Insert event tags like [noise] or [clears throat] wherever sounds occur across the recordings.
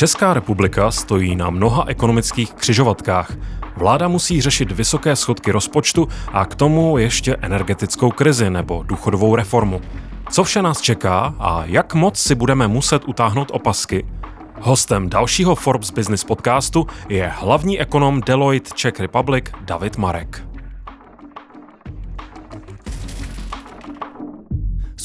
Česká republika stojí na mnoha ekonomických křižovatkách. Vláda musí řešit vysoké schodky rozpočtu a k tomu ještě energetickou krizi nebo důchodovou reformu. Co vše nás čeká a jak moc si budeme muset utáhnout opasky? Hostem dalšího Forbes Business podcastu je hlavní ekonom Deloitte Czech Republic David Marek.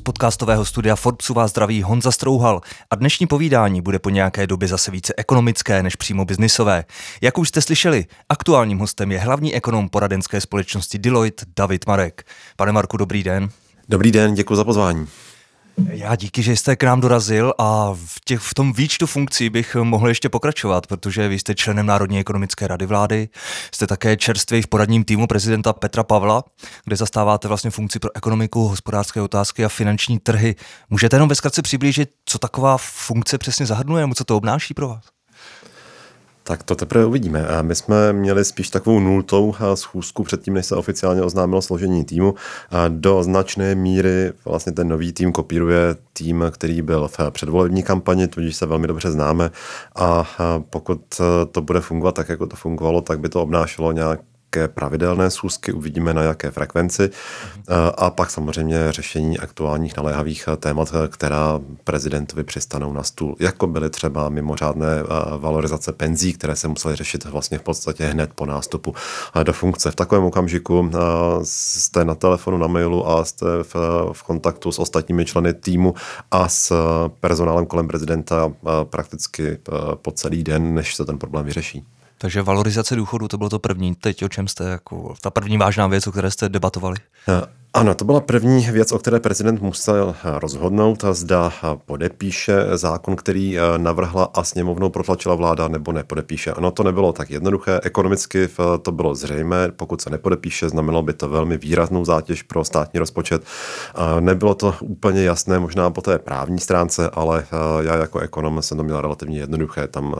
Podcastového studia Forbesu vás zdraví Honza Strouhal a dnešní povídání bude po nějaké době zase více ekonomické než přímo biznisové. Jak už jste slyšeli, aktuálním hostem je hlavní ekonom poradenské společnosti Deloitte David Marek. Pane Marku, dobrý den. Dobrý den, děkuji za pozvání. Já díky, že jste k nám dorazil a v, těch, v tom výčtu funkcí bych mohl ještě pokračovat, protože vy jste členem Národní ekonomické rady vlády, jste také čerstvý v poradním týmu prezidenta Petra Pavla, kde zastáváte vlastně funkci pro ekonomiku, hospodářské otázky a finanční trhy. Můžete jenom ve přiblížit, co taková funkce přesně zahrnuje, nebo co to obnáší pro vás? Tak to teprve uvidíme. My jsme měli spíš takovou nultou schůzku předtím, než se oficiálně oznámilo složení týmu. Do značné míry vlastně ten nový tým kopíruje tým, který byl v předvolební kampani, tudíž se velmi dobře známe. A pokud to bude fungovat tak, jako to fungovalo, tak by to obnášelo nějak nějaké pravidelné schůzky, uvidíme na jaké frekvenci a pak samozřejmě řešení aktuálních naléhavých témat, která prezidentovi přistanou na stůl, jako byly třeba mimořádné valorizace penzí, které se musely řešit vlastně v podstatě hned po nástupu do funkce. V takovém okamžiku jste na telefonu, na mailu a jste v, v kontaktu s ostatními členy týmu a s personálem kolem prezidenta prakticky po celý den, než se ten problém vyřeší. Takže valorizace důchodu, to bylo to první. Teď o čem jste, jako ta první vážná věc, o které jste debatovali? Eh, ano, to byla první věc, o které prezident musel rozhodnout, zda podepíše zákon, který eh, navrhla a sněmovnou protlačila vláda, nebo nepodepíše. Ano, to nebylo tak jednoduché. Ekonomicky to bylo zřejmé. Pokud se nepodepíše, znamenalo by to velmi výraznou zátěž pro státní rozpočet. Nebylo to úplně jasné, možná po té právní stránce, ale eh, já jako ekonom jsem to měl relativně jednoduché. Tam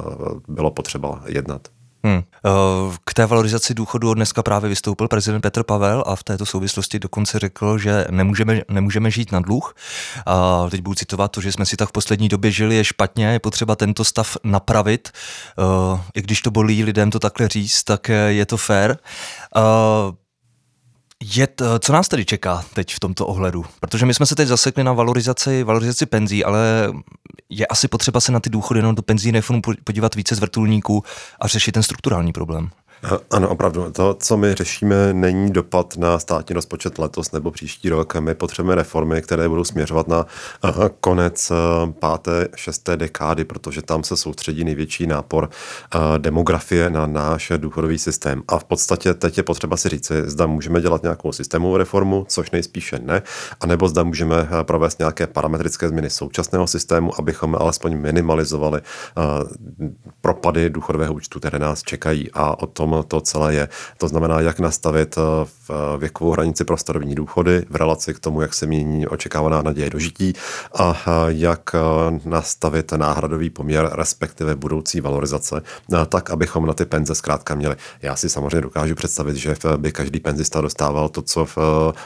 bylo potřeba jednat. Hmm. Eh, k té valorizaci důchodu dneska právě vystoupil prezident Petr Pavel a v této souvislosti dokonce řekl, že nemůžeme, nemůžeme žít na dluh. A teď budu citovat to, že jsme si tak v poslední době žili, je špatně, je potřeba tento stav napravit. Eh, I když to bolí lidem to takhle říct, tak je to fér. Je to, co nás tedy čeká teď v tomto ohledu? Protože my jsme se teď zasekli na valorizaci, valorizaci penzí, ale je asi potřeba se na ty důchody jenom do penzijné fondu podívat více z vrtulníků a řešit ten strukturální problém. Ano, opravdu. To, co my řešíme, není dopad na státní rozpočet letos nebo příští rok. My potřebujeme reformy, které budou směřovat na konec páté, šesté dekády, protože tam se soustředí největší nápor demografie na náš důchodový systém. A v podstatě teď je potřeba si říci, zda můžeme dělat nějakou systémovou reformu, což nejspíše ne, anebo zda můžeme provést nějaké parametrické změny současného systému, abychom alespoň minimalizovali propady důchodového účtu, které nás čekají. A o tom to celé je. To znamená, jak nastavit eh, eh, věkovou hranici pro starobní důchody v relaci k tomu, jak se mění očekávaná naděje dožití a eh, jak nastavit náhradový poměr, respektive budoucí valorizace, tak, abychom na ty penze zkrátka měli. Já si samozřejmě dokážu představit, že by každý penzista dostával to, co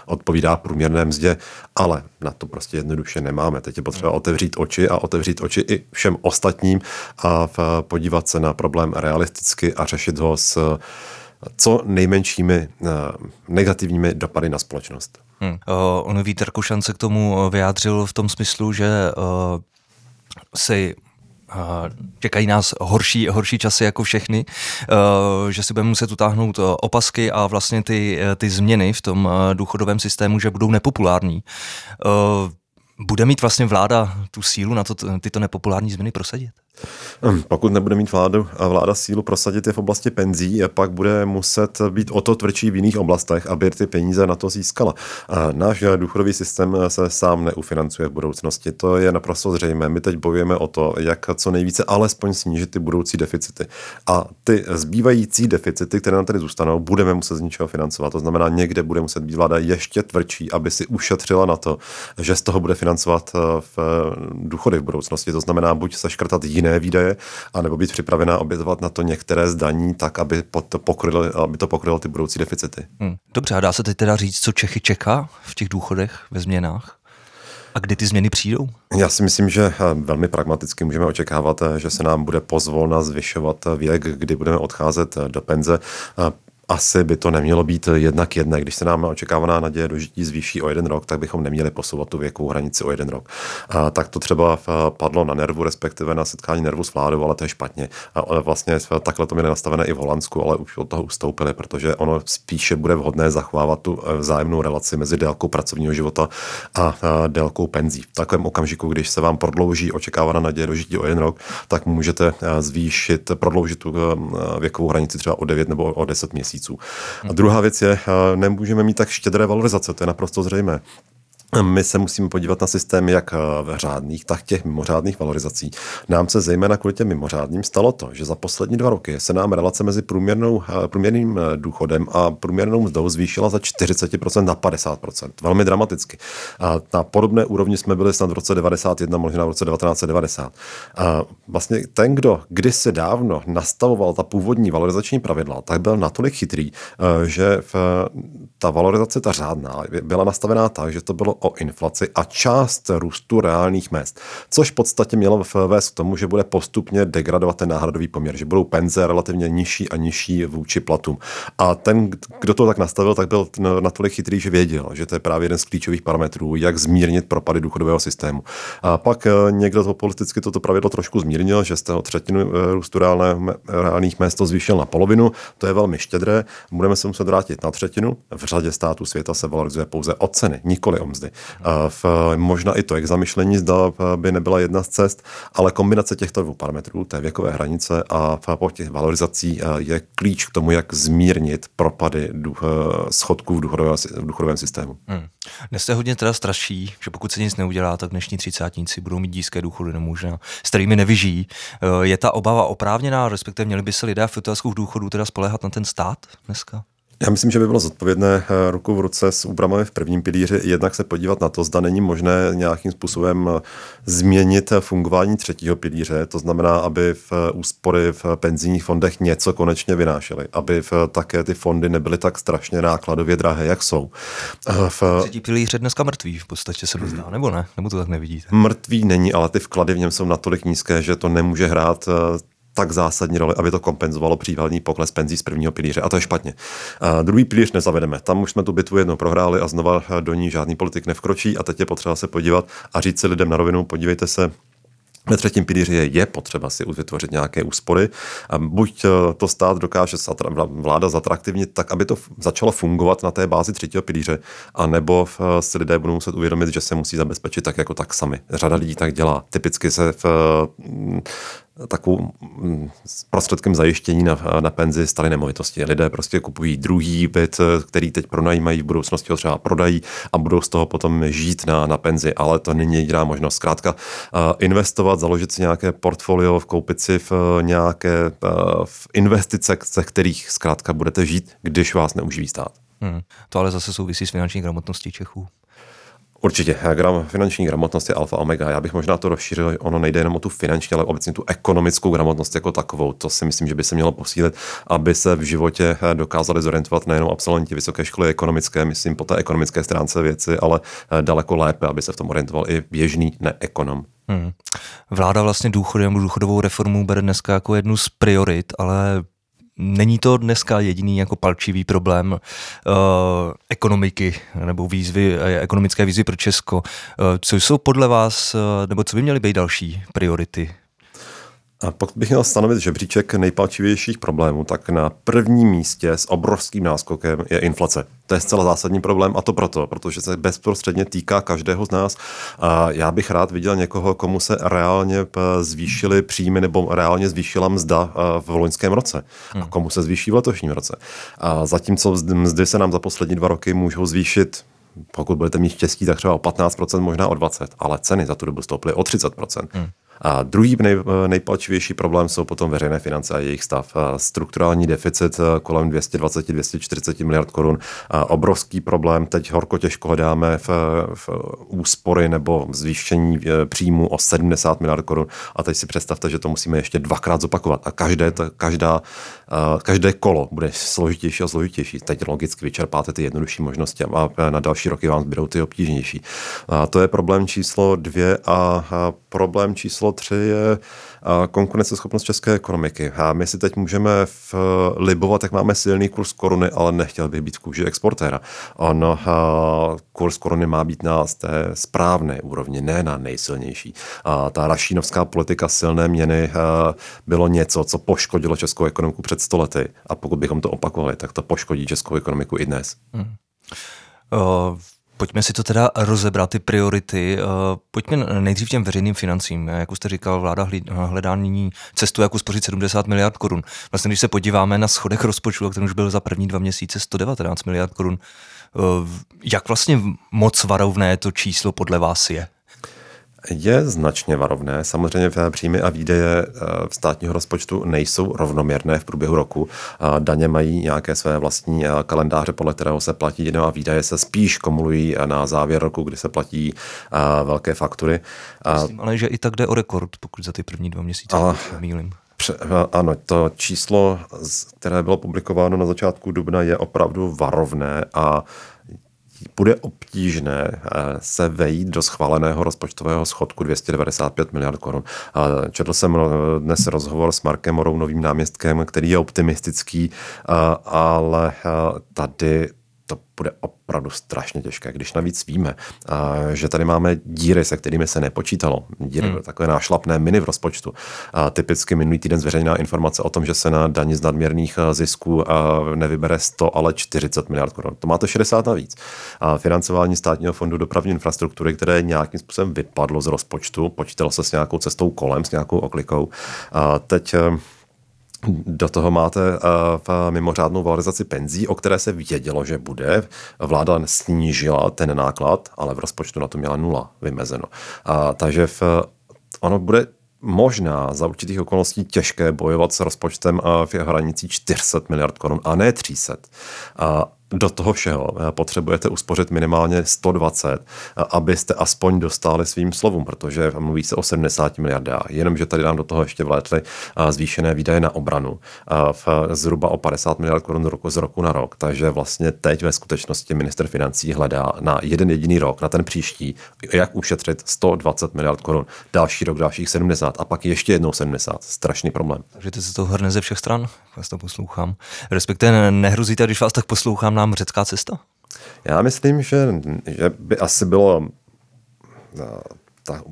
odpovídá průměrné mzdě, ale na to prostě jednoduše nemáme. Teď je potřeba otevřít oči a otevřít oči i všem ostatním a podívat se na problém realisticky a řešit ho s co nejmenšími eh, negativními dopady na společnost. Hmm. Uh, on Vítr Kušan se k tomu eh, vyjádřil v tom smyslu, že si čekají nás horší, horší časy jako všechny, že si budeme muset utáhnout opasky a vlastně ty, ty změny v tom důchodovém systému, že budou nepopulární. Bude mít vlastně vláda tu sílu na to, tyto nepopulární změny prosadit? Hm, pokud nebude mít vládu vláda sílu prosadit je v oblasti penzí, pak bude muset být o to tvrdší v jiných oblastech, aby ty peníze na to získala. Náš důchodový systém se sám neufinancuje v budoucnosti. To je naprosto zřejmé. My teď bojujeme o to, jak co nejvíce alespoň snížit ty budoucí deficity. A ty zbývající deficity, které nám tady zůstanou, budeme muset z ničeho financovat. To znamená, někde bude muset být vláda ještě tvrdší, aby si ušetřila na to, že z toho bude financovat eh, v důchody v budoucnosti. To znamená, buď seškrtat jiné jiné výdaje, anebo být připravená obětovat na to některé zdaní, tak aby to pokrylo, aby to pokrylo ty budoucí deficity. Hmm. Dobře, a dá se teď teda říct, co Čechy čeká v těch důchodech ve změnách? A kdy ty změny přijdou? Já si myslím, že velmi pragmaticky můžeme očekávat, že se nám bude pozvolna zvyšovat věk, kdy budeme odcházet do penze asi by to nemělo být jednak jedné. Když se nám očekávaná naděje dožití zvýší o jeden rok, tak bychom neměli posouvat tu věkovou hranici o jeden rok. A tak to třeba padlo na nervu, respektive na setkání nervu s vládou, ale to je špatně. A vlastně takhle to měli nastavené i v Holandsku, ale už od toho ustoupili, protože ono spíše bude vhodné zachovávat tu e, vzájemnou relaci mezi délkou pracovního života a délkou penzí. V takovém okamžiku, když se vám prodlouží očekávaná naděje dožití o jeden rok, tak můžete zvýšit, prodloužit tu věkovou hranici třeba o 9 nebo o 10 měsíců měsíců. A druhá věc je, eh, nemůžeme mít tak štědré valorizace, to je naprosto zřejmé. My se musíme podívat na systém jak v řádných, tak těch mimořádných valorizací. Nám se zejména kvůli těm mimořádným stalo to, že za poslední dva roky se nám relace mezi průměrnou, průměrným eh, důchodem a průměrnou mzdou zvýšila za 40% na 50%. Velmi dramaticky. A na podobné úrovni jsme byli snad v roce 91, možná v roce 1990. A vlastně ten, kdo kdysi dávno nastavoval ta původní valorizační pravidla, tak byl natolik chytrý, eh, že ta valorizace, ta řádná, byla nastavená tak, že to bylo o inflaci a část růstu reálných mest, což v podstatě mělo vést k tomu, že bude postupně degradovat ten náhradový poměr, že budou penze relativně nižší a nižší vůči platům. A ten, kdo to tak nastavil, tak byl natolik chytrý, že věděl, že to je právě jeden z klíčových parametrů, jak zmírnit propady důchodového systému. A pak eh, někdo to politicky toto pravidlo trošku zmírnil, že z toho třetinu eh, růstu reálné, reálných mest to zvýšil na polovinu, to je velmi štědré, budeme se muset vrátit na třetinu. V řadě států světa se valorizuje pouze o ceny, nikoli o mzdy. V, možná i to jak zamyšlení zda by nebyla jedna z cest, ale kombinace těchto dvou parametrů, té věkové hranice a po těch valorizací je klíč k tomu, jak zmírnit propady schodků v, v důchodovém systému. Hmm. Dnes se hodně teda straší, že pokud se nic neudělá, tak dnešní třicátníci budou mít dízké důchody nemožná, s kterými nevyžijí. Je ta obava oprávněná, respektive měli by se lidé v otázku důchodu teda spolehat na ten stát dneska? Já myslím, že by bylo zodpovědné eh, ruku v ruce s úpravami v prvním pilíři jednak se podívat na to, zda není možné nějakým způsobem eh, změnit fungování třetího pilíře, to znamená, aby v eh, úspory v penzijních fondech něco konečně vynášely, aby v také ty fondy nebyly tak strašně nákladově drahé, jak jsou. V... Třetí pilíř je dneska mrtvý, v podstatě se dozdá, nebo ne? Nebo to tak nevidíte? Mrtvý není, ale ty vklady v něm jsou natolik nízké, že to nemůže hrát tak zásadní roli, aby to kompenzovalo případný pokles penzí z prvního pilíře. A to je špatně. A druhý pilíř nezavedeme. Tam už jsme tu bitvu jednou prohráli a znova do ní žádný politik nevkročí a teď je potřeba se podívat a říct si lidem na rovinu, podívejte se, ve třetím pilíři je, je potřeba si vytvořit nějaké úspory. A buď eh, to stát dokáže vláda zatraktivnit tak, aby to začalo fungovat na té bázi třetího pilíře, anebo eh, si lidé budou muset uvědomit, že se musí zabezpečit tak jako tak sami. Řada lidí tak dělá. Typicky se v takovou mm, prostředkem zajištění na, na penzi staly nemovitosti. Lidé prostě kupují druhý byt, který teď pronajímají, v budoucnosti ho třeba prodají a budou z toho potom žít na, na penzi, ale to není jediná možnost. Zkrátka investovat, založit si nějaké portfolio, koupit si v nějaké v investice, ze kterých zkrátka budete žít, když vás neuživí stát. Hmm. To ale zase souvisí s finanční gramotností Čechů. Určitě. Gram, finanční gramotnost je alfa omega. Já bych možná to rozšířil. Ono nejde jenom o tu finanční, ale obecně tu ekonomickou gramotnost jako takovou. To si myslím, že by se mělo posílit, aby se v životě dokázali zorientovat nejenom absolventi vysoké školy ekonomické, myslím po té ekonomické stránce věci, ale daleko lépe, aby se v tom orientoval i běžný neekonom. Hmm. Vláda vlastně důchody nebo důchodovou reformu bere dneska jako jednu z priorit, ale Není to dneska jediný jako palčivý problém uh, ekonomiky nebo výzvy, eh, ekonomické výzvy pro Česko. Uh, co jsou podle vás, uh, nebo co by měly být další priority a pokud bych měl stanovit žebříček nejpalčivějších problémů, tak na prvním místě s obrovským náskokem je inflace. To je zcela zásadní problém a to proto, protože se bezprostředně týká každého z nás. A já bych rád viděl někoho, komu se reálně zvýšily příjmy nebo reálně zvýšila mzda v loňském roce a hmm. komu se zvýší v letošním roce. A zatímco mzdy se nám za poslední dva roky můžou zvýšit pokud budete mít štěstí, tak třeba o 15%, možná o 20%, ale ceny za tu dobu stouply o 30%. Hmm. A druhý nej, nejpalčivější problém jsou potom veřejné finance a jejich stav. Strukturální deficit kolem 220-240 miliard korun. Obrovský problém. Teď horko těžko hledáme v, v úspory nebo zvýšení příjmu o 70 miliard korun. A teď si představte, že to musíme ještě dvakrát zopakovat. A každé, každá, každé kolo bude složitější a složitější. Teď logicky vyčerpáte ty jednodušší možnosti a na další roky vám zbydou ty obtížnější. A to je problém číslo dvě a problém číslo tři je konkurenceschopnost české ekonomiky. A my si teď můžeme v, libovat, jak máme silný kurz koruny, ale nechtěl bych být v kůži exportéra. Ono, kurz koruny má být na té správné úrovni, ne na nejsilnější. A ta rašínovská politika silné měny bylo něco, co poškodilo českou ekonomiku před stolety. A pokud bychom to opakovali, tak to poškodí českou ekonomiku i dnes. Hmm. Uh Pojďme si to teda rozebrat, ty priority. Eh, pojďme nejdřív těm veřejným financím. Jak už jste říkal, vláda hledá nyní cestu, jak uspořit 70 miliard korun. Vlastně, když se podíváme na schodek rozpočtu, který už byl za první dva měsíce 119 miliard korun, eh, jak vlastně moc varovné to číslo podle vás je? Je značně varovné. Samozřejmě příjmy a výdaje eh, v státního rozpočtu nejsou rovnoměrné v průběhu roku. Daně mají nějaké své vlastní eh, kalendáře, podle kterého se platí no a výdaje se spíš kumulují na závěr roku, kdy se platí eh, velké faktury. Myslím, ale že i tak jde o rekord, pokud za ty první dva měsíce a... mýlim. Ano, to číslo, které bylo publikováno na začátku dubna, je opravdu varovné a bude obtížné eh, se vejít do schváleného rozpočtového schodku 295 miliard korun. Četl jsem eh, dnes rozhovor s Markem Morou, novým náměstkem, který je optimistický, eh, ale tady to bude opravdu strašně těžké. Když navíc víme, že tady máme díry, se kterými se nepočítalo, díry, hmm. takové nášlapné miny v rozpočtu. A typicky minulý týden zveřejná informace o tom, že se na daní z nadměrných zisků nevybere 100, ale 40 miliard korun. To máte 60 navíc. A financování státního fondu dopravní infrastruktury, které nějakým způsobem vypadlo z rozpočtu, počítalo se s nějakou cestou kolem, s nějakou oklikou. A teď do toho máte uh, v mimořádnou valorizaci penzí, o které se vědělo, že bude. Vláda snížila ten náklad, ale v rozpočtu na to měla nula vymezeno. Uh, takže v, ono bude možná za určitých okolností těžké bojovat s rozpočtem v hranicí 400 miliard korun a ne 300 do toho všeho eh, potřebujete uspořit minimálně 120, eh, abyste aspoň dostali svým slovům, protože mluví se o 70 miliardách. Jenomže tady nám do toho ještě vlétly eh, zvýšené výdaje na obranu v zhruba o 50 miliard korun roku z roku na rok. Takže vlastně teď ve skutečnosti minister financí hledá na jeden jediný rok, na ten příští, jak ušetřit 120 miliard korun. Další rok dalších 70 a pak ještě jednou 70. Strašný problém. Takže ty se to hrne ze všech stran, vás to poslouchám. Respektive nehrozíte, když vás tak poslouchám, nám řecká cesta? Já myslím, že, že by asi bylo no, ta,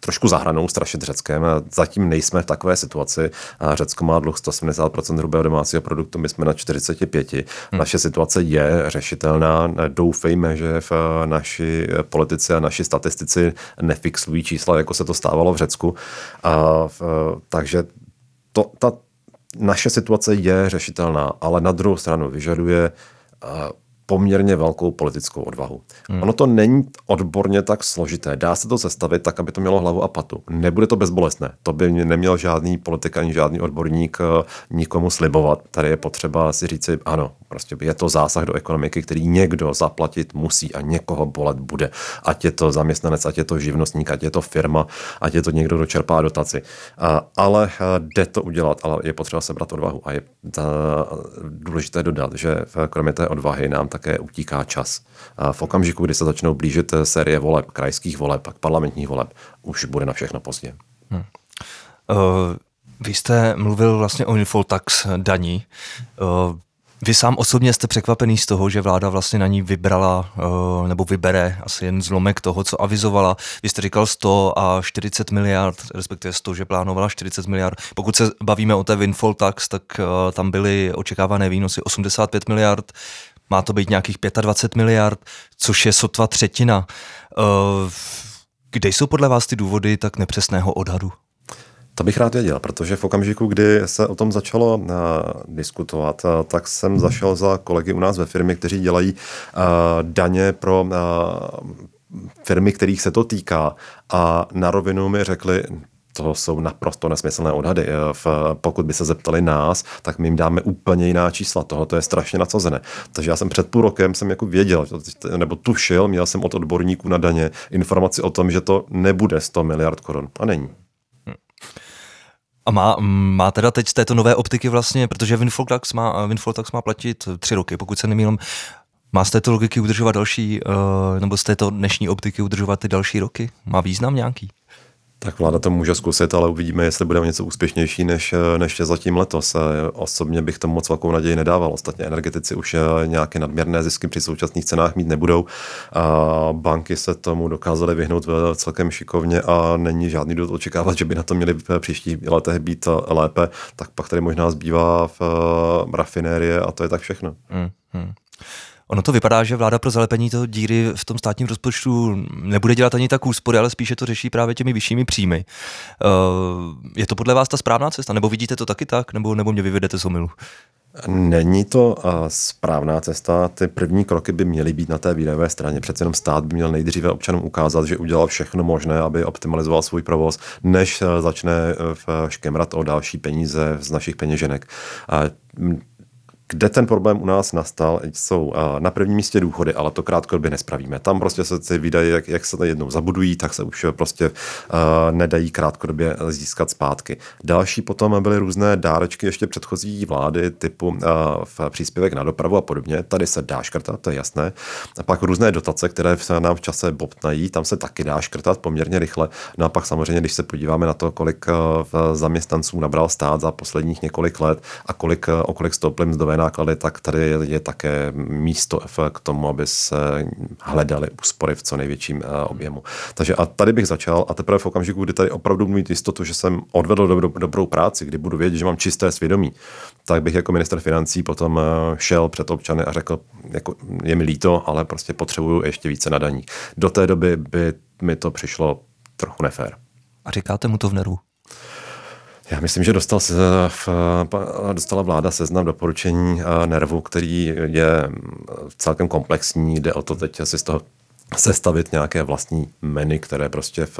trošku zahranou strašit Řeckem. Zatím nejsme v takové situaci. Řecko má dluh 170% hrubého domácího produktu, my jsme na 45. Hmm. Naše situace je řešitelná. Doufejme, že v naši politici a naši statistici nefixují čísla, jako se to stávalo v Řecku. A v, takže to, ta naše situace je řešitelná, ale na druhou stranu vyžaduje uh, poměrně velkou politickou odvahu. Hmm. Ono to není odborně tak složité. Dá se to sestavit tak, aby to mělo hlavu a patu. Nebude to bezbolestné. To by neměl žádný politik ani žádný odborník eh, nikomu slibovat. Tady je potřeba si říci, ano, prostě je to zásah do ekonomiky, který někdo zaplatit musí a někoho bolet bude. Ať je to zaměstnanec, ať je to živnostník, ať je to firma, ať je to někdo, kdo čerpá dotaci. Ale eh, jde to udělat, ale je potřeba sebrat odvahu. A je důležité dodat, že kromě té odvahy nám také utíká čas. V okamžiku, kdy se začnou blížit série voleb, krajských voleb, pak parlamentních voleb, už bude na všechno pozdě. Hmm. Uh, vy jste mluvil vlastně o infoltax daní. Uh, vy sám osobně jste překvapený z toho, že vláda vlastně na ní vybrala nebo vybere asi jen zlomek toho, co avizovala. Vy jste říkal 100 a 40 miliard, respektive 100, že plánovala 40 miliard. Pokud se bavíme o té windfall tax, tak tam byly očekávané výnosy 85 miliard, má to být nějakých 25 miliard, což je sotva třetina. Uh, kde jsou podle vás ty důvody tak nepřesného odhadu? To bych rád věděl, protože v okamžiku, kdy se o tom začalo uh, diskutovat, uh, tak jsem zašel za kolegy u nás ve firmě, kteří dělají uh, daně pro uh, firmy, kterých se to týká a na rovinu mi řekli, toho jsou naprosto nesmyslné odhady. V, pokud by se zeptali nás, tak my jim dáme úplně jiná čísla. Tohle je strašně nacozené. Takže já jsem před půl rokem jsem jako věděl, nebo tušil, měl jsem od odborníků na daně informaci o tom, že to nebude 100 miliard korun. A není. A má, má teda teď z této nové optiky vlastně, protože Windfall Tax má, Windfall Tax má platit tři roky, pokud se nemýlím, má z této logiky udržovat další, uh, nebo z této dnešní optiky udržovat ty další roky? Má význam nějaký? Tak vláda to může zkusit, ale uvidíme, jestli bude něco úspěšnější než, než je zatím letos. Osobně bych tomu moc velkou naději nedával. Ostatně energetici už nějaké nadměrné zisky při současných cenách mít nebudou. A banky se tomu dokázaly vyhnout celkem šikovně a není žádný důvod očekávat, že by na to měli v příštích letech být lépe. Tak pak tady možná zbývá v rafinérie a to je tak všechno. Hmm, hmm. Ono to vypadá, že vláda pro zalepení toho díry v tom státním rozpočtu nebude dělat ani tak úspory, ale spíše to řeší právě těmi vyššími příjmy. Uh, je to podle vás ta správná cesta? Nebo vidíte to taky tak? Nebo, nebo mě vyvedete z omilu? Není to správná cesta. Ty první kroky by měly být na té výdajové straně. Přece jenom stát by měl nejdříve občanům ukázat, že udělal všechno možné, aby optimalizoval svůj provoz, než e, začne škemrat o další peníze z našich peněženek. Kde ten problém u nás nastal, jsou na prvním místě důchody, ale to krátkodobě nespravíme. Tam prostě se ty výdaje, jak, jak se jednou zabudují, tak se už prostě uh, nedají krátkodobě získat zpátky. Další potom byly různé dárečky ještě předchozí vlády, typu uh, v příspěvek na dopravu a podobně. Tady se dá škrtat, to je jasné. A pak různé dotace, které se nám v čase bobtnají, tam se taky dá škrtat poměrně rychle. No a pak samozřejmě, když se podíváme na to, kolik uh, zaměstnanců nabral stát za posledních několik let a kolik, uh, o kolik stouply mzdové náklady, tak tady je také místo k tomu, aby se hledaly úspory v co největším eh, objemu. Takže a tady bych začal a teprve v okamžiku, kdy tady opravdu mít jistotu, že jsem odvedl dobrou, dobrou práci, kdy budu vědět, že mám čisté svědomí, tak bych jako minister financí potom eh, šel před občany a řekl, jako, je mi líto, ale prostě potřebuju ještě více na daní. Do té doby by mi to přišlo trochu nefér. A říkáte mu to v nervu? Já myslím, že dostal se, dostala vláda seznam doporučení nervu, který je celkem komplexní. Jde o to teď asi z toho sestavit nějaké vlastní meny, které prostě v,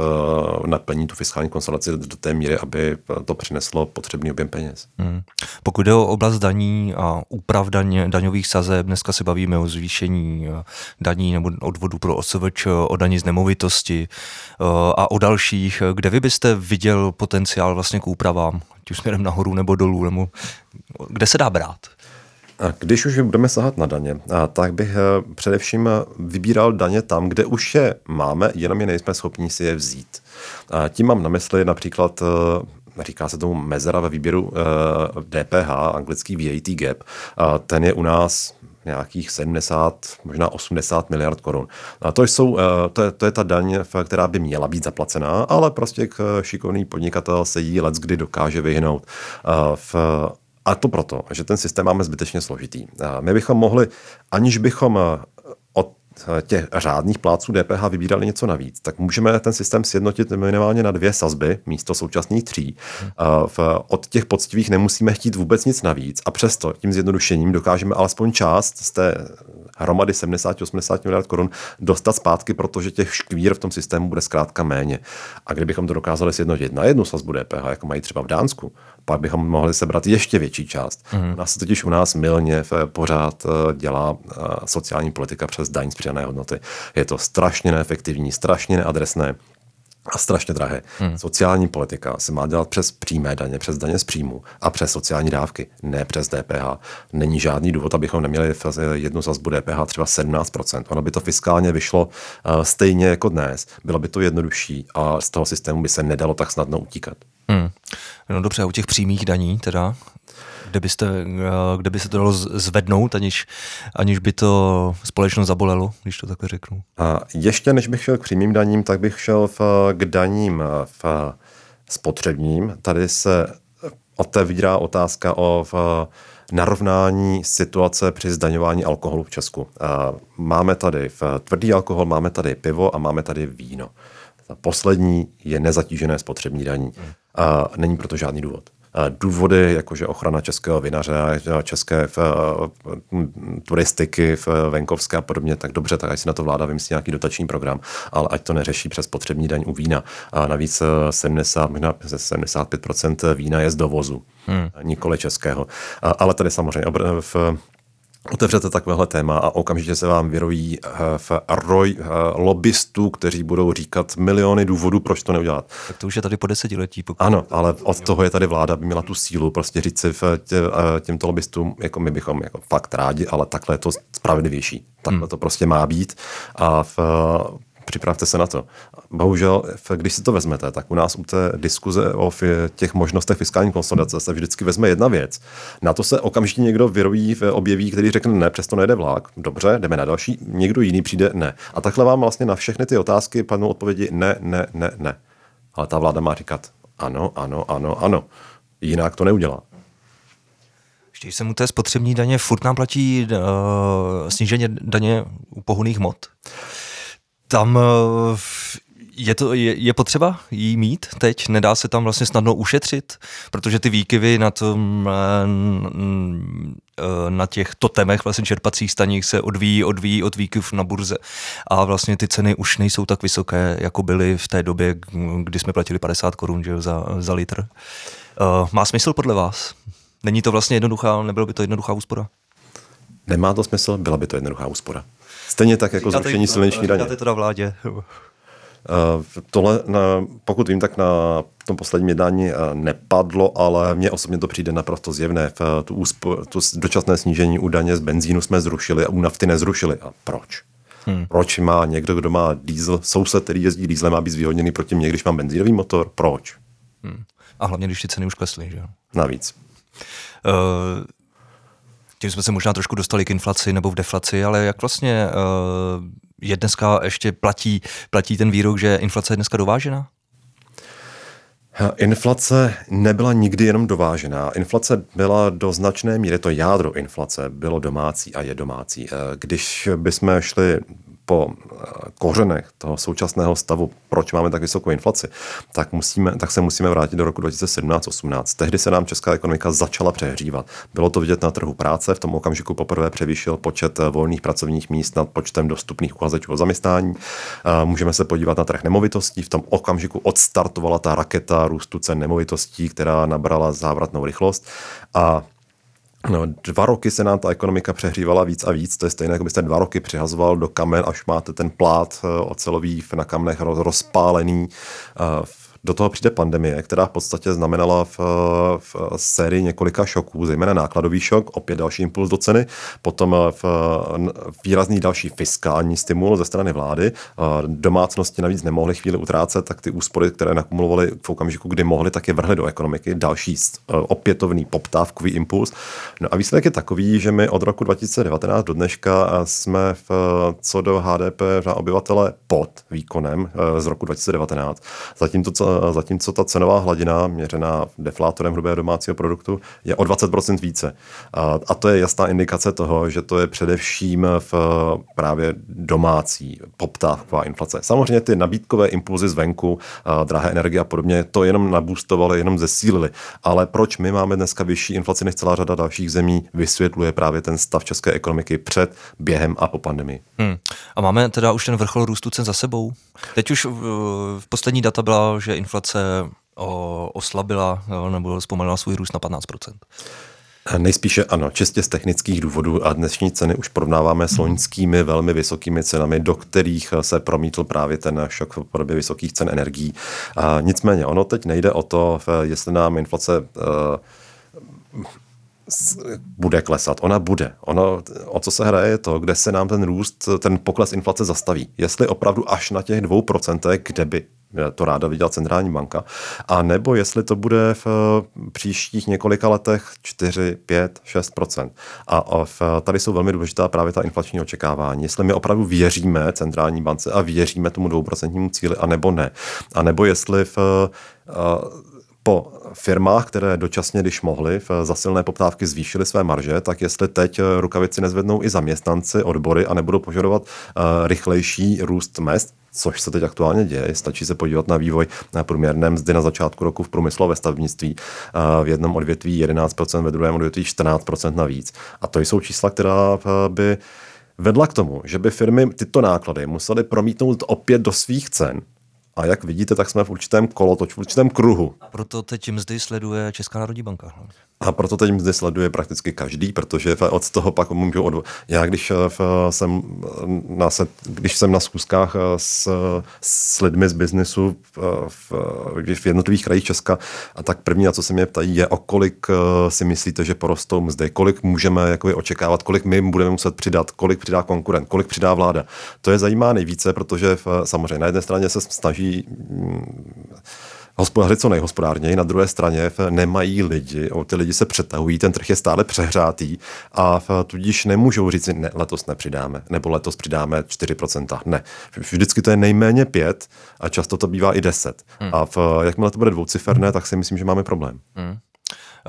naplní tu fiskální konsolidaci do té míry, aby to přineslo potřebný objem peněz. Hmm. Pokud jde o oblast daní a úprav daň, daňových sazeb, dneska se bavíme o zvýšení eh, daní nebo odvodu pro OSVČ, o daní z nemovitosti eh, a o dalších, kde vy byste viděl potenciál vlastně k úpravám, ať už směrem nahoru nebo dolů, nebo kde se dá brát? Když už budeme sahat na daně, tak bych eh, především vybíral daně tam, kde už je máme, jenom je nejsme schopni si je vzít. Tím mám na mysli například eh, říká se tomu mezera ve výběru DPH, eh, anglický VAT gap. Ten je u nás nějakých 70, možná 80 miliard korun. A to, jsou, to, je, to je ta daň, která by měla být zaplacená, ale prostě šikovný podnikatel se jí let kdy dokáže vyhnout. V a to proto, že ten systém máme zbytečně složitý. My bychom mohli, aniž bychom těch řádných pláců DPH vybírali něco navíc, tak můžeme ten systém sjednotit minimálně na dvě sazby místo současných tří. Od těch poctivých nemusíme chtít vůbec nic navíc a přesto tím zjednodušením dokážeme alespoň část z té hromady 70-80 miliard korun dostat zpátky, protože těch škvír v tom systému bude zkrátka méně. A kdybychom to dokázali sjednotit na jednu sazbu DPH, jako mají třeba v Dánsku, pak bychom mohli sebrat ještě větší část. Mm. U nás se totiž u nás milně pořád eh, dělá eh, sociální politika přes daň z přidané hodnoty. Je to strašně neefektivní, strašně neadresné a strašně drahé. Hmm. Sociální politika se má dělat přes přímé daně, přes daně z příjmu a přes sociální dávky, ne přes DPH. Není žádný důvod, abychom neměli jednu sazbu DPH třeba 17%. Ono by to fiskálně vyšlo uh, stejně jako dnes. Bylo by to jednodušší a z toho systému by se nedalo tak snadno utíkat. Hmm. No dobře, u těch přímých daní teda, kde, byste, eh, kde by se to dalo zvednout, aniž, aniž by to společnost zabolelo, když to takhle řeknu. A ještě než bych šel k přímým daním, tak bych šel v, k daním v spotřebním. Tady se otevírá otázka o v, narovnání situace při zdaňování alkoholu v Česku. Máme tady v tvrdý alkohol, máme tady pivo a máme tady víno. Poslední je nezatížené spotřební daní. A není proto žádný důvod. Důvody, jakože ochrana českého vinaře, české v, turistiky, v venkovské a podobně, tak dobře, tak ať si na to vláda vymyslí nějaký dotační program, ale ať to neřeší přes potřební daň u vína. A navíc 70, 75% vína je z dovozu, hmm. nikoli českého. Ale tady samozřejmě v otevřete takovéhle téma a okamžitě se vám vyrojí eh, v roj eh, lobbystů, kteří budou říkat miliony důvodů, proč to neudělat. Tak to už je tady po desetiletí. Pokud... Ano, ale od toho je tady vláda, by měla tu sílu prostě říct si tě, eh, těmto lobbystům, jako my bychom jako fakt rádi, ale takhle je to spravedlivější. Takhle hmm. to prostě má být a v, připravte se na to. Bohužel, když si to vezmete, tak u nás u té diskuze o těch možnostech fiskální konsolidace se vždycky vezme jedna věc. Na to se okamžitě někdo vyrojí, objeví, který řekne ne, přesto nejde vlak. Dobře, jdeme na další. Někdo jiný přijde ne. A takhle vám vlastně na všechny ty otázky padnou odpovědi ne, ne, ne, ne. Ale ta vláda má říkat ano, ano, ano, ano. Jinak to neudělá. Ještě jsem u té spotřební daně, furt nám platí uh, snížení daně u pohoných hmot. Tam eh, je, to, je, je potřeba jí mít teď? Nedá se tam vlastně snadno ušetřit? Protože ty výkyvy na tom, eh, eh, na těch totemech vlastně čerpacích staních se odvíjí, odvíjí od výkyv na burze. A vlastně ty ceny už nejsou tak vysoké, jako byly v té době, kdy jsme platili 50 korun za, za litr. Má smysl podle vás? Není to vlastně jednoduchá, nebylo by to jednoduchá úspora? Nemá to smysl, byla by to jednoduchá úspora. Stejně tak jako Říkáte, zrušení silniční daně. Říkáte to na vládě. Uh, tohle, na, pokud vím, tak na tom posledním jednání uh, nepadlo, ale mně osobně to přijde naprosto zjevné. V, uh, tu, úspo, tu dočasné snížení u daně z benzínu jsme zrušili a u nafty nezrušili. A proč? Hmm. Proč má někdo, kdo má diesel, soused, který jezdí dieselem, má být zvýhodněný proti mě, když mám benzínový motor? Proč? Hmm. A hlavně, když ty ceny už klesly, že Navíc. Uh, tím jsme se možná trošku dostali k inflaci nebo v deflaci, ale jak vlastně uh, je dneska ještě platí, platí ten výrok, že inflace je dneska dovážená? Inflace nebyla nikdy jenom dovážená. Inflace byla do značné míry, to jádro inflace bylo domácí a je domácí. Eh, když bychom šli po eh, kořenech toho současného stavu, proč máme tak vysokou inflaci, tak, musíme, tak se musíme vrátit do roku 2017-18. Tehdy se nám česká ekonomika začala přehřívat. Bylo to vidět na trhu práce, v tom okamžiku poprvé převýšil počet eh, volných pracovních míst nad počtem dostupných uchazečů o zaměstnání. Eh, můžeme se podívat na trh nemovitostí. V tom okamžiku odstartovala ta raketa růstu cen nemovitostí, která nabrala závratnou rychlost. A No, dva roky se nám ta ekonomika přehřívala víc a víc. To je stejné, jako byste dva roky přihazoval do kamen, až máte ten plát eh, ocelový na kamnech rozpálený. Eh, do toho přijde pandemie, která v podstatě znamenala v, v sérii několika šoků, zejména nákladový šok, opět další impuls do ceny, potom v výrazný další fiskální stimul ze strany vlády. Domácnosti navíc nemohly chvíli utrácet, tak ty úspory, které nakumulovaly v okamžiku, kdy mohly, tak je vrhly do ekonomiky. Další opětovný poptávkový impuls. No a výsledek je takový, že my od roku 2019 do dneška jsme v, co do HDP na obyvatele pod výkonem z roku 2019. Zatímco zatímco ta cenová hladina měřená deflátorem hrubého domácího produktu je o 20% více. A, to je jasná indikace toho, že to je především v právě domácí poptávková inflace. Samozřejmě ty nabídkové impulzy zvenku, a drahé energie a podobně, to jenom nabůstovali, jenom zesílili. Ale proč my máme dneska vyšší inflaci než celá řada dalších zemí, vysvětluje právě ten stav české ekonomiky před, během a po pandemii. Hmm. A máme teda už ten vrchol růstu cen za sebou? Teď už v poslední data byla, že inflace oslabila nebo zpomalila svůj růst na 15% Nejspíše ano, čistě z technických důvodů a dnešní ceny už porovnáváme s loňskými velmi vysokými cenami, do kterých se promítl právě ten šok v podobě vysokých cen energií. Nicméně, ono teď nejde o to, jestli nám inflace uh, bude klesat. Ona bude. Ono, o co se hraje, je to, kde se nám ten růst, ten pokles inflace zastaví. Jestli opravdu až na těch dvou procentech, kde by to ráda viděla centrální banka, a nebo jestli to bude v příštích několika letech 4, 5, 6% A v, tady jsou velmi důležitá právě ta inflační očekávání. Jestli my opravdu věříme centrální bance a věříme tomu dvouprocentnímu cíli, a nebo ne. A nebo jestli v, po firmách, které dočasně, když mohly, v zasilné poptávky zvýšily své marže, tak jestli teď rukavici nezvednou i zaměstnanci, odbory a nebudou požadovat uh, rychlejší růst mest, což se teď aktuálně děje. Stačí se podívat na vývoj na průměrné mzdy na začátku roku v průmyslu a ve stavnictví. V jednom odvětví 11%, ve druhém odvětví 14% navíc. A to jsou čísla, která by vedla k tomu, že by firmy tyto náklady musely promítnout opět do svých cen, a jak vidíte, tak jsme v určitém kolotoč, v určitém kruhu. Proto teď mzdy sleduje Česká národní banka. A proto teď mzdy sleduje prakticky každý, protože od toho pak můžu od... Já když eh, jsem na, set, když jsem na schůzkách eh, s, s lidmi z biznesu eh, v, v jednotlivých krajích Česka, a tak první, na co se mě ptají, je o kolik si myslíte, že porostou mzdy, kolik můžeme jakoby, očekávat, kolik my budeme muset přidat, kolik přidá konkurent, kolik přidá vláda. To je zajímá nejvíce, protože v, samozřejmě na jedné straně se snaží mm, hospodařit co nejhospodárněji, na druhé straně nemají lidi, ty lidi se přetahují, ten trh je stále přehrátý a tudíž nemůžou říct, ne, letos nepřidáme, nebo letos přidáme 4%. Ne, vždycky to je nejméně 5 a často to bývá i 10. Hmm. A v, jakmile to bude dvouciferné, tak si myslím, že máme problém. Hmm.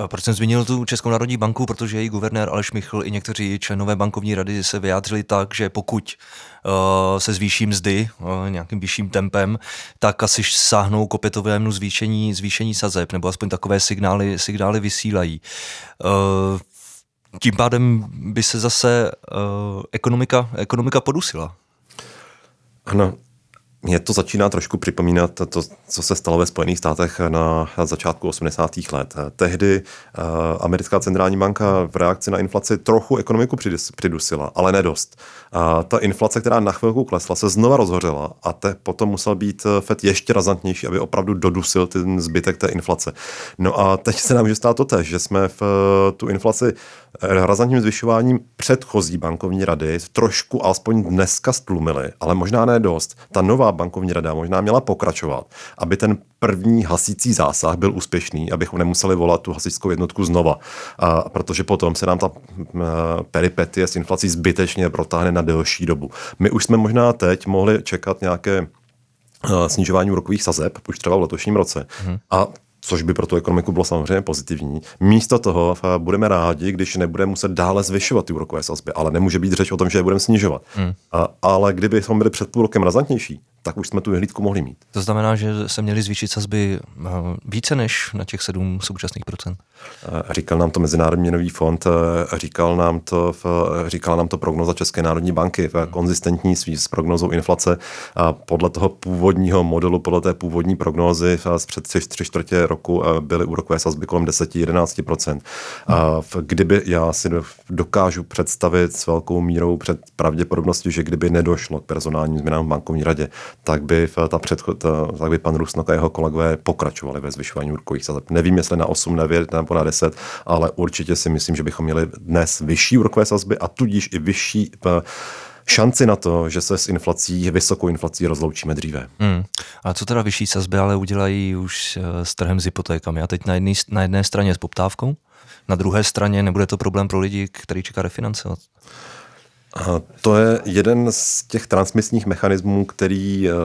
Eh, proč jsem zmínil tu Českou národní banku? Protože její guvernér Aleš Michl i někteří členové bankovní rady se vyjádřili tak, že pokud uh, se zvýší mzdy uh, nějakým vyšším tempem, tak asi sáhnou k opětovému zvýšení, zvýšení sazeb, nebo aspoň takové signály, signály vysílají. Uh, tím pádem by se zase ekonomika, ekonomika podusila. Ano, mě to začíná trošku připomínat to, co se stalo ve Spojených státech na začátku 80. let. Tehdy uh, americká centrální banka v reakci na inflaci trochu ekonomiku přidusila, ale nedost. A ta inflace, která na chvilku klesla, se znova rozhořela a te potom musel být eh, FED ještě razantnější, aby opravdu dodusil ten zbytek té inflace. No a teď se nám může stát to tež, že jsme v eh, tu inflaci razantním zvyšováním předchozí bankovní rady trošku alespoň dneska stlumili, ale možná ne dost. Ta nová bankovní rada možná měla pokračovat, aby ten první hasící zásah byl úspěšný, abychom nemuseli volat tu hasičskou jednotku znova, a, protože potom se nám ta peripetie s inflací zbytečně protáhne na delší dobu. My už jsme možná teď mohli čekat nějaké snižování úrokových sazeb, už třeba v letošním roce. Hmm. A což by pro tu ekonomiku bylo samozřejmě pozitivní. Místo toho eh, budeme rádi, když nebudeme muset dále zvyšovat ty úrokové sazby, ale nemůže být řeč o tom, že je budeme snižovat. Hmm. A, ale kdybychom byli před půl rokem razantnější, tak už jsme tu vyhlídku mohli mít. To znamená, že se měli zvýšit sazby eh, více než na těch 7 současných procent? Eh, říkal nám to Mezinárodní měnový fond, říkal nám to, říkala nám to prognoza České národní banky, konzistentní s, prognozou inflace. A podle toho původního modelu, podle té původní prognózy z před tři, tři čtvrtě roku byly úrokové sazby kolem 10-11%. A kdyby já si dokážu představit s velkou mírou před pravděpodobností, že kdyby nedošlo k personálním změnám v bankovní radě, tak by, ta předchod, tak by pan Rusnok a jeho kolegové pokračovali ve zvyšování úrokových sazeb. Nevím, jestli na 8, 9 nebo na 10, ale určitě si myslím, že bychom měli dnes vyšší úrokové sazby a tudíž i vyšší šanci na to, že se s inflací, vysokou inflací rozloučíme dříve. Hmm. A co teda vyšší sazby ale udělají už eh, s trhem s hypotékami? A teď na, jedný, na jedné straně s poptávkou, na druhé straně nebude to problém pro lidi, který čeká refinancovat? To je jeden z těch transmisních mechanismů, který uh,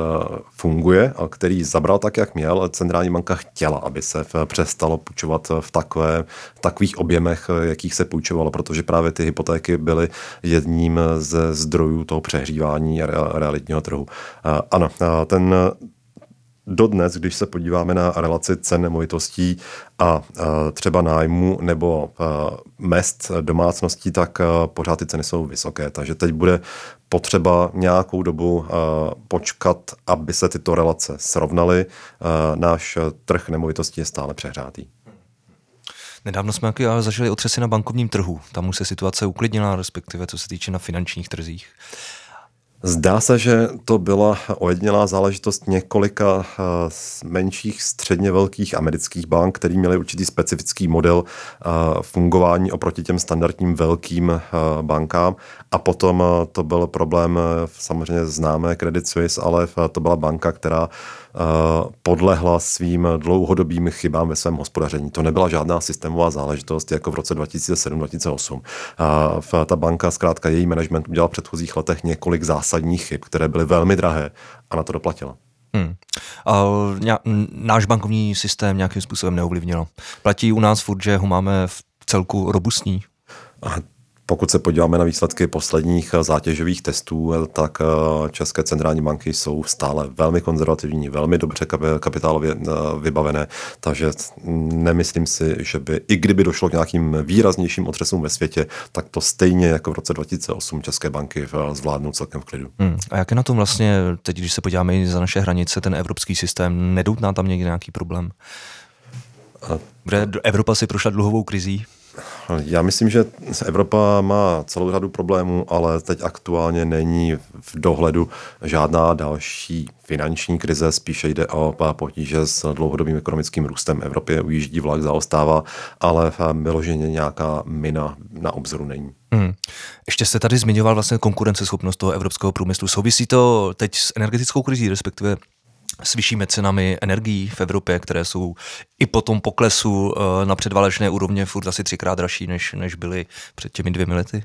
funguje a který zabral tak, jak měl. Centrální banka chtěla, aby se přestalo půjčovat v, takové, takových objemech, jakých se půjčovalo, protože právě ty hypotéky byly jedním ze zdrojů toho přehřívání realitního trhu. Uh, ano, ten Dodnes, když se podíváme na relaci cen nemovitostí a třeba nájmu nebo mest domácností, tak pořád ty ceny jsou vysoké. Takže teď bude potřeba nějakou dobu počkat, aby se tyto relace srovnaly. Náš trh nemovitostí je stále přehrátý. Nedávno jsme zažili otřesy na bankovním trhu. Tam už se situace uklidnila, respektive co se týče na finančních trzích. Zdá se, že to byla ojedinělá záležitost několika eh, menších, středně velkých amerických bank, který měli určitý specifický model eh, fungování oproti těm standardním velkým eh, bankám. A potom to byl problém samozřejmě známé Credit Suisse, ale to byla banka, která podlehla svým dlouhodobým chybám ve svém hospodaření. To nebyla žádná systémová záležitost jako v roce 2007-2008. Ta banka, zkrátka její management udělal v předchozích letech několik zásadních chyb, které byly velmi drahé a na to doplatila. Hmm. A náš bankovní systém nějakým způsobem neovlivnilo. Platí u nás furt, že ho máme v celku robustní? A pokud se podíváme na výsledky posledních eh, zátěžových testů, eh, tak eh, české centrální banky jsou stále velmi konzervativní, velmi dobře kapitálově vybavené, takže nemyslím si, že by, i kdyby došlo k nějakým výraznějším otřesům ve světě, tak to stejně jako v roce 2008 české banky zvládnou celkem v klidu. Hmm. A jak je na tom vlastně, teď když se podíváme i za naše hranice, ten evropský systém, nedoutná tam někdy nějaký problém? A... Evropa si prošla dluhovou krizí, já myslím, že Evropa má celou řadu problémů, ale teď aktuálně není v dohledu žádná další finanční krize, spíše jde o potíže s dlouhodobým ekonomickým růstem. Evropě ujíždí vlak, zaostává, ale vyloženě nějaká mina na obzoru není. Hmm. Ještě jste tady zmiňoval vlastně konkurenceschopnost toho evropského průmyslu. Souvisí to teď s energetickou krizí, respektive s vyššími cenami energií v Evropě, které jsou i po tom poklesu eh, na předválečné úrovně furt asi třikrát dražší, než, než byly před těmi dvěmi lety?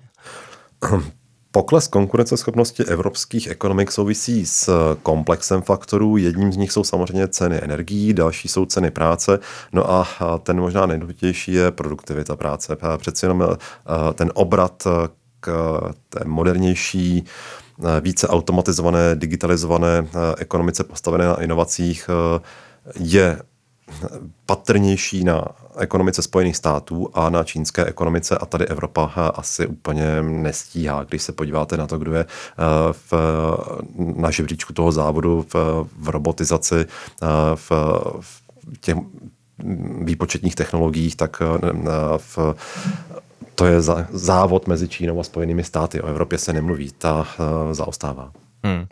[clears throat] Pokles konkurenceschopnosti evropských ekonomik souvisí s komplexem faktorů. Jedním z nich jsou samozřejmě ceny energií, další jsou ceny práce. No a ten možná nejdůležitější je produktivita práce. Přeci jenom eh, ten obrat k té modernější Eh, více automatizované, digitalizované eh, ekonomice postavené na inovacích eh, je patrnější na ekonomice Spojených států a na čínské ekonomice a tady Evropa asi úplně nestíhá. Když se podíváte na to, kdo je v, na žebříčku toho závodu v, v robotizaci, v, v těch výpočetních technologiích, tak v to je za, závod mezi Čínou a Spojenými státy. O Evropě se nemluví, ta uh, zaostává. Hmm.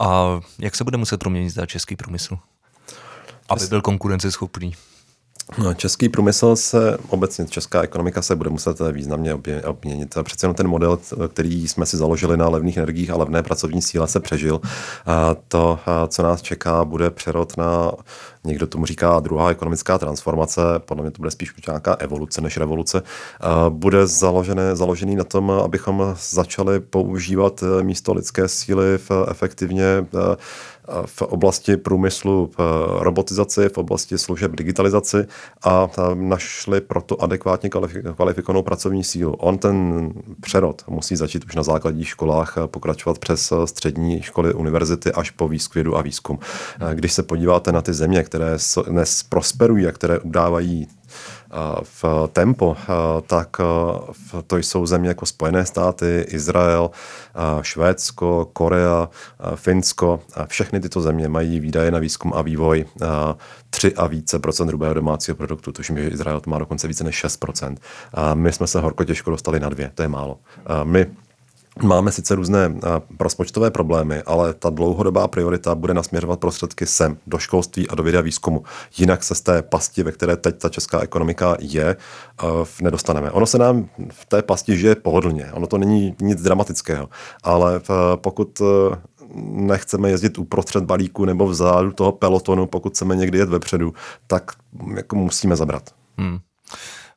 A jak se bude muset proměnit za český průmysl? Aby byl konkurenceschopný. No, český průmysl se, obecně česká ekonomika se bude muset významně obměnit. Přece jenom ten model, který jsme si založili na levných energiích a levné pracovní síle, se přežil. A to, co nás čeká, bude přerod na, někdo tomu říká druhá ekonomická transformace, podle mě to bude spíš nějaká evoluce než revoluce, bude založené, založený na tom, abychom začali používat místo lidské síly v efektivně v oblasti průmyslu v robotizaci, v oblasti služeb digitalizaci a našli proto adekvátně kvalifikovanou pracovní sílu. On ten přerod musí začít už na základních školách, pokračovat přes střední školy, univerzity až po výzkum a výzkum. Když se podíváte na ty země, které dnes prosperují a které udávají v tempo, tak to jsou země jako Spojené státy, Izrael, Švédsko, Korea, Finsko. Všechny tyto země mají výdaje na výzkum a vývoj 3 a více procent hrubého domácího produktu, tuším, že Izrael to má dokonce více než 6 procent. My jsme se horko těžko dostali na dvě, to je málo. My Máme sice různé rozpočtové problémy, ale ta dlouhodobá priorita bude nasměřovat prostředky sem, do školství a do vědy a výzkumu. Jinak se z té pasti, ve které teď ta česká ekonomika je, nedostaneme. Ono se nám v té pasti žije pohodlně. Ono to není nic dramatického, ale pokud e, nechceme jezdit uprostřed balíku nebo vzadu toho pelotonu, pokud chceme někdy jet vepředu, tak jako musíme zabrat. Hmm.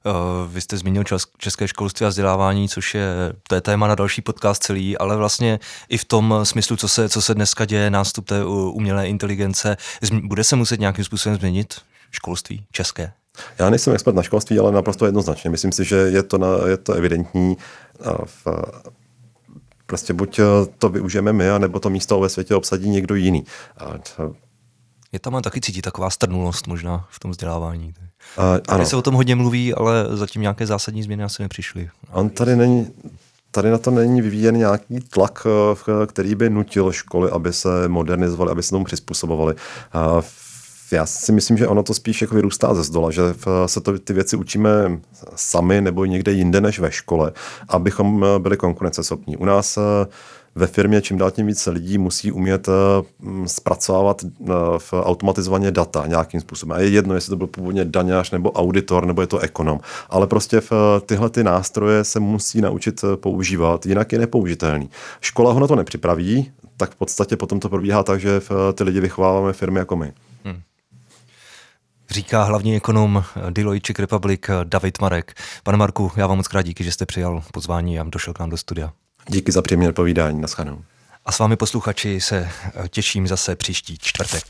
Eh, vy jste zmínil české školství a vzdělávání, což je, to je téma na další podcast celý, ale vlastně i v tom smyslu, co se, co se dneska děje, nástup té umělé inteligence, bude se muset nějakým způsobem změnit školství české? Já nejsem expert na školství, ale naprosto jednoznačně. Myslím si, že je to, na, je to evidentní. V, prostě buď to využijeme my, nebo to místo ve světě obsadí někdo jiný. Je tam taky cítit taková strnulost možná v tom vzdělávání. Uh, tady se o tom hodně mluví, ale zatím nějaké zásadní změny asi nepřišly. On tady není, tady na to není vyvíjen nějaký tlak, eh, který by nutil školy, aby se modernizovaly, aby se tomu přizpůsobovaly. Já si myslím, že ono to spíš jako vyrůstá ze zdola, že se to, ty věci učíme sami nebo někde jinde než ve škole, abychom eh, byli konkurenceschopní. U nás ve firmě čím dál tím více lidí musí umět eh, zpracovávat eh, v automatizovaně data nějakým způsobem. A je jedno, jestli to byl původně daňář nebo auditor, nebo je to ekonom. Ale prostě v eh, tyhle ty nástroje se musí naučit používat, jinak je nepoužitelný. Škola ho na to nepřipraví, tak v podstatě potom to probíhá tak, že ty lidi vychováváme firmy jako my. Hmm. Říká hlavní ekonom Deloitte Czech Republic David Marek. Pane Marku, já vám moc krát díky, že jste přijal pozvání a došel k nám do studia. Díky za příjemné povídání. Naschledanou. A s vámi posluchači se těším zase příští čtvrtek.